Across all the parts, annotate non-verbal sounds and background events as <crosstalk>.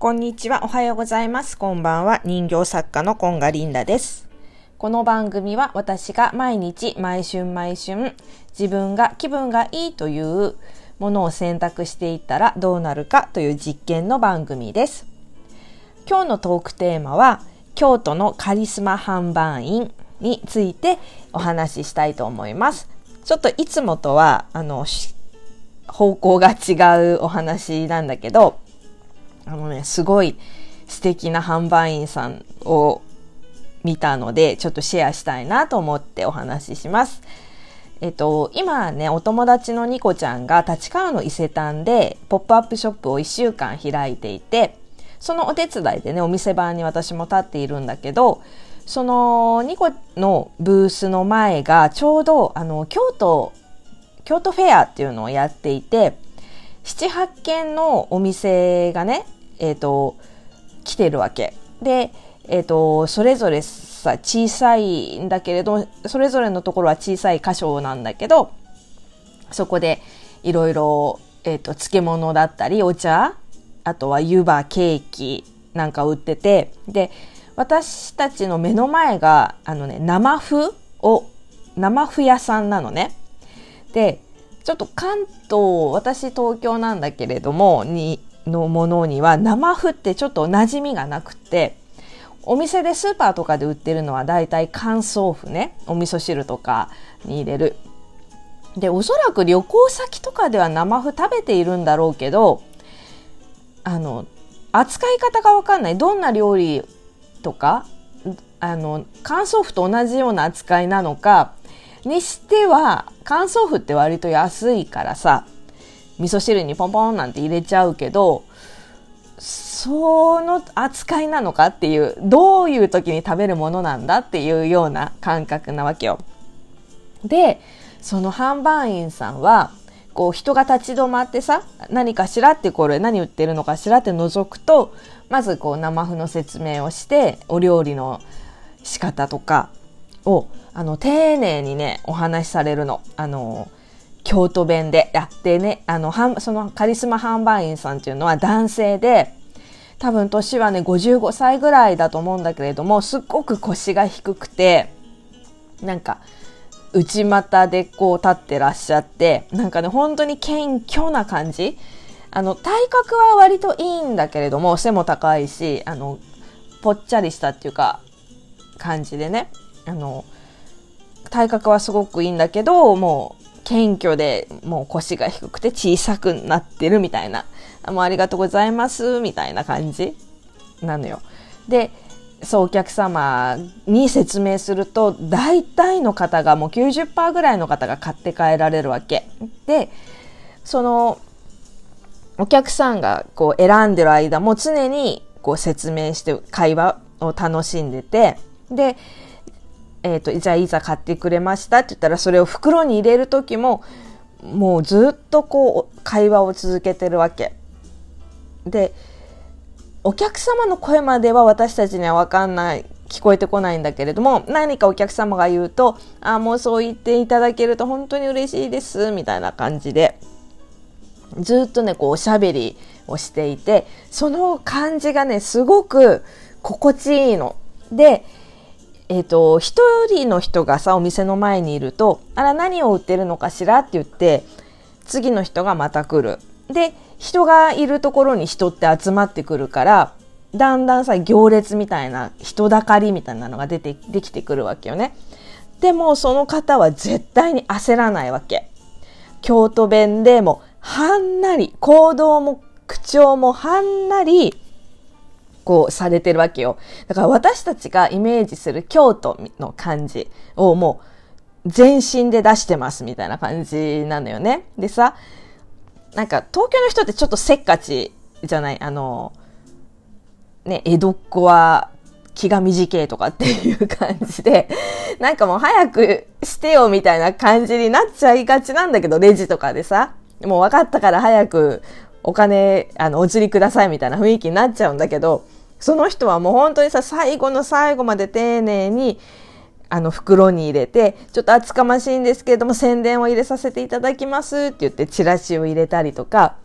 こんにちは。おはようございます。こんばんは。人形作家のコンガリンダです。この番組は私が毎日、毎春毎春、自分が気分がいいというものを選択していったらどうなるかという実験の番組です。今日のトークテーマは、京都のカリスマ販売員についてお話ししたいと思います。ちょっといつもとは、あの、方向が違うお話なんだけど、あのね、すごい素敵な販売員さんを見たので、ちょっとシェアしたいなと思ってお話しします。えっと、今ね、お友達のニコちゃんが立川の伊勢丹でポップアップショップを1週間開いていて、そのお手伝いでね、お店番に私も立っているんだけど、そのニコのブースの前がちょうどあの京都、京都フェアっていうのをやっていて、七八軒のお店がね、えっ、ー、と、来てるわけ。で、えっ、ー、と、それぞれさ、小さいんだけれど、それぞれのところは小さい箇所なんだけど、そこでいろいろ、えっ、と、漬物だったり、お茶、あとは湯葉、ケーキなんか売ってて、で、私たちの目の前が、あのね、生麩を、生麩屋さんなのね。で、ちょっと関東、私東京なんだけれども、に、のものには生麩ってちょっと馴染みがなくて、お店でスーパーとかで売ってるのはだいたい乾燥麩ね、お味噌汁とかに入れる。で、おそらく旅行先とかでは生麩食べているんだろうけど、あの、扱い方がわかんない。どんな料理とか、あの、乾燥麩と同じような扱いなのか、にしては、乾燥麩って割と安いからさ、味噌汁にポンポンなんて入れちゃうけど、その扱いなのかっていう、どういう時に食べるものなんだっていうような感覚なわけよ。で、その販売員さんは、こう人が立ち止まってさ、何かしらってこれ何売ってるのかしらって覗くと、まずこう生麩の説明をして、お料理の仕方とかをあの、丁寧にね、お話しされるの。あの、京都弁で。やってね、あの、そのカリスマ販売員さんっていうのは男性で、多分年はね、55歳ぐらいだと思うんだけれども、すっごく腰が低くて、なんか、内股でこう立ってらっしゃって、なんかね、本当に謙虚な感じ。あの、体格は割といいんだけれども、背も高いし、あの、ぽっちゃりしたっていうか、感じでね、あの、体格はすごくいいんだけど、もう謙虚でもう腰が低くて小さくなってるみたいな、もうありがとうございますみたいな感じ？なのよ。で、そうお客様に説明すると大体の方がもう90%ぐらいの方が買って帰られるわけ。で、そのお客さんがこう選んでる間も常にこう説明して会話を楽しんでて、で、えっ、ー、と、じゃあいざ買ってくれましたって言ったら、それを袋に入れる時も、もうずっとこう、会話を続けてるわけ。で、お客様の声までは私たちにはわかんない、聞こえてこないんだけれども、何かお客様が言うと、ああ、もうそう言っていただけると本当に嬉しいです、みたいな感じで、ずっとね、こう、おしゃべりをしていて、その感じがね、すごく心地いいの。で、えっ、ー、と、一人の人がさ、お店の前にいると、あら、何を売ってるのかしらって言って、次の人がまた来る。で、人がいるところに人って集まってくるから、だんだんさ、行列みたいな、人だかりみたいなのが出て、できてくるわけよね。でも、その方は絶対に焦らないわけ。京都弁でも、はんなり、行動も口調もはんなり、こうされてるわけよ。だから私たちがイメージする京都の感じをもう全身で出してますみたいな感じなのよね。でさ、なんか東京の人ってちょっとせっかちじゃない？あの、ね、江戸っ子は気が短いとかっていう感じで、なんかもう早くしてよみたいな感じになっちゃいがちなんだけど、レジとかでさ、もう分かったから早くお金、あの、お釣りくださいみたいな雰囲気になっちゃうんだけど、その人はもう本当にさ、最後の最後まで丁寧に、あの、袋に入れて、ちょっと厚かましいんですけれども、宣伝を入れさせていただきますって言って、チラシを入れたりとか、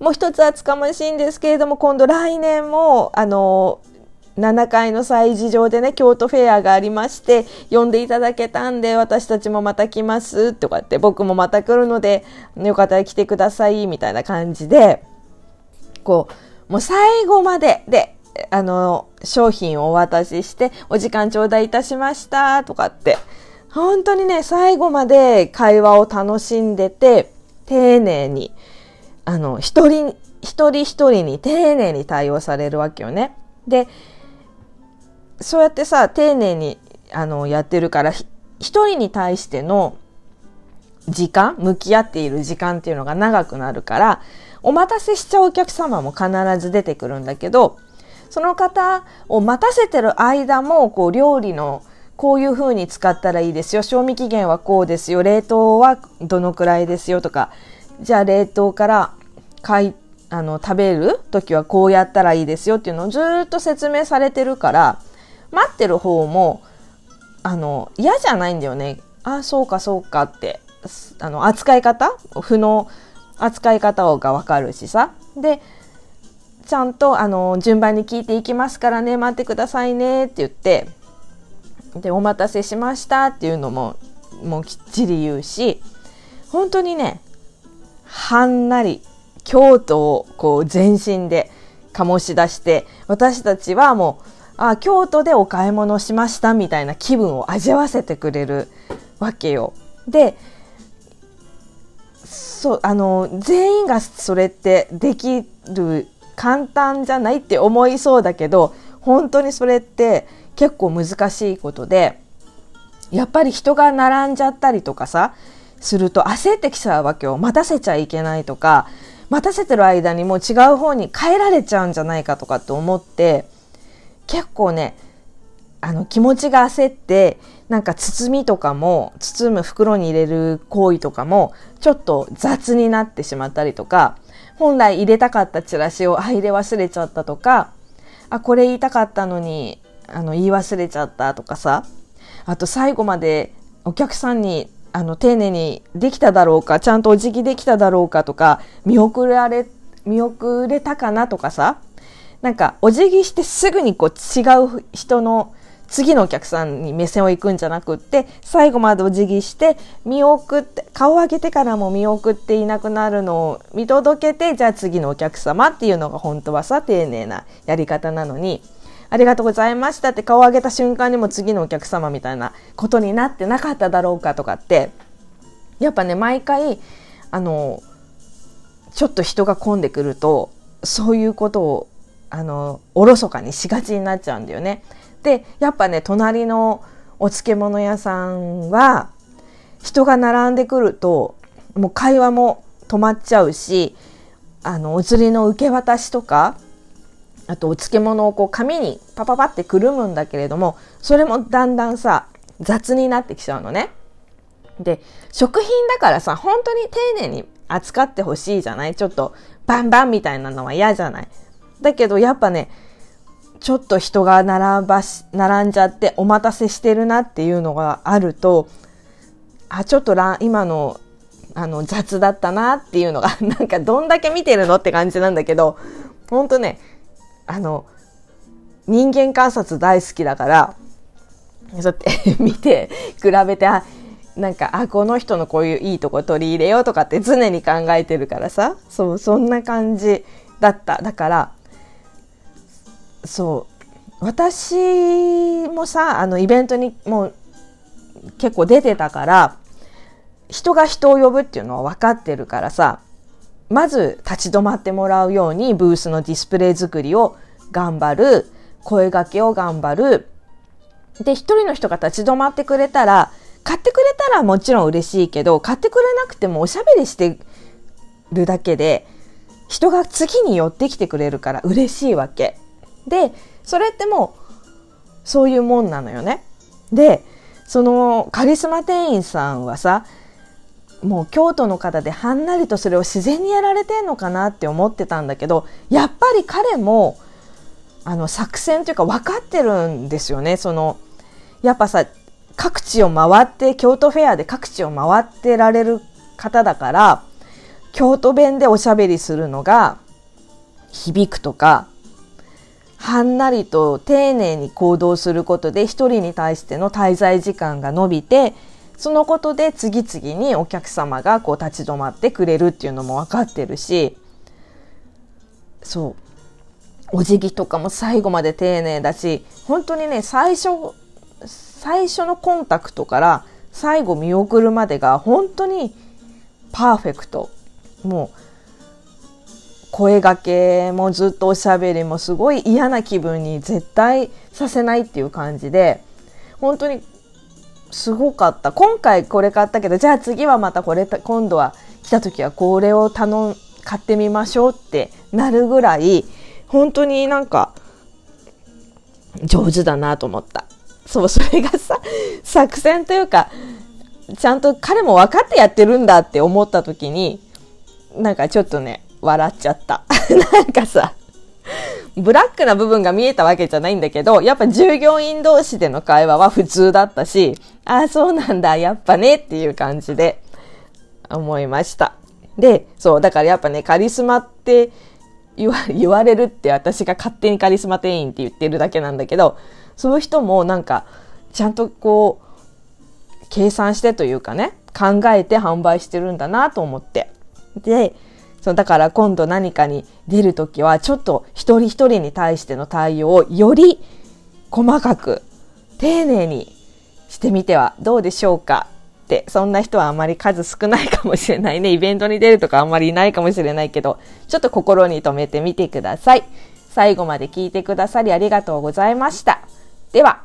もう一つ厚かましいんですけれども、今度来年も、あの、7階の催事場でね、京都フェアがありまして、呼んでいただけたんで、私たちもまた来ますとかって、僕もまた来るので、よかったら来てください、みたいな感じで、こう、もう最後まで、で、あの、商品をお渡しして、お時間頂戴いたしました、とかって、本当にね、最後まで会話を楽しんでて、丁寧に、あの、一人、一人一人に丁寧に対応されるわけよね。で、そうやってさ、丁寧に、あの、やってるから、一人に対しての時間、向き合っている時間っていうのが長くなるから、お待たせしちゃうお客様も必ず出てくるんだけど、その方を待たせてる間も、こう、料理のこういう風に使ったらいいですよ。賞味期限はこうですよ。冷凍はどのくらいですよとか。じゃあ冷凍から買い、あの、食べる時はこうやったらいいですよっていうのをずっと説明されてるから、待ってる方も、あの、嫌じゃないんだよね。あ、そうかそうかって。あの、扱い方？負の扱い方がわかるしさ。で、ちゃんと、あの、順番に聞いていきますからね、待ってくださいねって言って、で、お待たせしましたっていうのも、もうきっちり言うし、本当にね、はんなり、京都をこう全身で醸し出して、私たちはもう、あ、京都でお買い物しましたみたいな気分を味わわせてくれるわけよ。で、そう、あの、全員がそれってできる簡単じゃないって思いそうだけど、本当にそれって結構難しいことで、やっぱり人が並んじゃったりとかさ、すると焦ってきちゃうわけよ。待たせちゃいけないとか、待たせてる間にもう違う方に帰られちゃうんじゃないかとかって思って、結構ね、あの気持ちが焦って、なんか包みとかも、包む袋に入れる行為とかも、ちょっと雑になってしまったりとか、本来入れたかったチラシを入れ忘れちゃったとか、あ、これ言いたかったのにあの言い忘れちゃったとかさあと最後までお客さんにあの丁寧にできただろうかちゃんとお辞儀できただろうかとか見送られ見送れたかなとかさなんかお辞儀してすぐにこう違う人の次のお客さんに目線を行くんじゃなくって最後までお辞儀して見送って顔を上げてからも見送っていなくなるのを見届けてじゃあ次のお客様っていうのが本当はさ丁寧なやり方なのにありがとうございましたって顔を上げた瞬間にも次のお客様みたいなことになってなかっただろうかとかってやっぱね毎回あのちょっと人が混んでくるとそういうことをあのおろそかにしがちになっちゃうんだよね。でやっぱね隣のお漬物屋さんは人が並んでくるともう会話も止まっちゃうしあのお釣りの受け渡しとかあとお漬物をこう紙にパパパってくるむんだけれどもそれもだんだんさ雑になってきちゃうのね。で食品だからさ本当に丁寧に扱ってほしいじゃない？ちょっとバンバンみたいなのは嫌じゃない？だけどやっぱねちょっと人が並ばし並んじゃってお待たせしてるなっていうのがあるとあちょっと今のあの雑だったなっていうのが <laughs> なんかどんだけ見てるのって感じなんだけどほんとねあの、人間観察大好きだから、そうやって <laughs> 見て、比べて、あ、なんか、あ、この人のこういういいとこ取り入れようとかって常に考えてるからさ、そう、そんな感じだった。だから、そう、私もさ、あの、イベントにもう結構出てたから、人が人を呼ぶっていうのは分かってるからさ、まず立ち止まってもらうようにブースのディスプレイ作りを頑張る、声掛けを頑張る。で、一人の人が立ち止まってくれたら、買ってくれたらもちろん嬉しいけど、買ってくれなくてもおしゃべりしてるだけで、人が次に寄ってきてくれるから嬉しいわけ。で、それってもう、そういうもんなのよね。で、そのカリスマ店員さんはさ、もう京都の方ではんなりとそれを自然にやられてんのかなって思ってたんだけどやっぱり彼もあの作戦というか分かってるんですよねそのやっぱさ各地を回って京都フェアで各地を回ってられる方だから京都弁でおしゃべりするのが響くとか、はんなりと丁寧に行動することで一人に対しての滞在時間が伸びて、そのことで次々にお客様がこう立ち止まってくれるっていうのも分かってるし、そう。お辞儀とかも最後まで丁寧だし、本当にね、最初、最初のコンタクトから最後見送るまでが本当にパーフェクト。もう、声がけもずっとおしゃべりもすごい嫌な気分に絶対させないっていう感じで、本当にすごかった。今回これ買ったけど、じゃあ次はまたこれ、今度は来た時はこれを頼ん、買ってみましょうってなるぐらい、本当になんか、上手だなと思った。そう、それがさ、作戦というか、ちゃんと彼も分かってやってるんだって思った時に、なんかちょっとね、笑っちゃった。<laughs> なんかさ、ブラックな部分が見えたわけじゃないんだけど、やっぱ従業員同士での会話は普通だったし、ああ、そうなんだ、やっぱねっていう感じで思いました。で、そう、だからやっぱね、カリスマって言わ言われるって私が勝手にカリスマ店員って言ってるだけなんだけど、そういう人もなんか、ちゃんとこう、計算してというかね、考えて販売してるんだなと思って。で、そうだから今度何かに出るときはちょっと一人一人に対しての対応をより細かく丁寧にしてみてはどうでしょうかってそんな人はあまり数少ないかもしれない。ね <laughs> イベントに出るとかあんまりいないかもしれないけどちょっと心に留めてみてください。最後まで聞いてくださりありがとうございました。では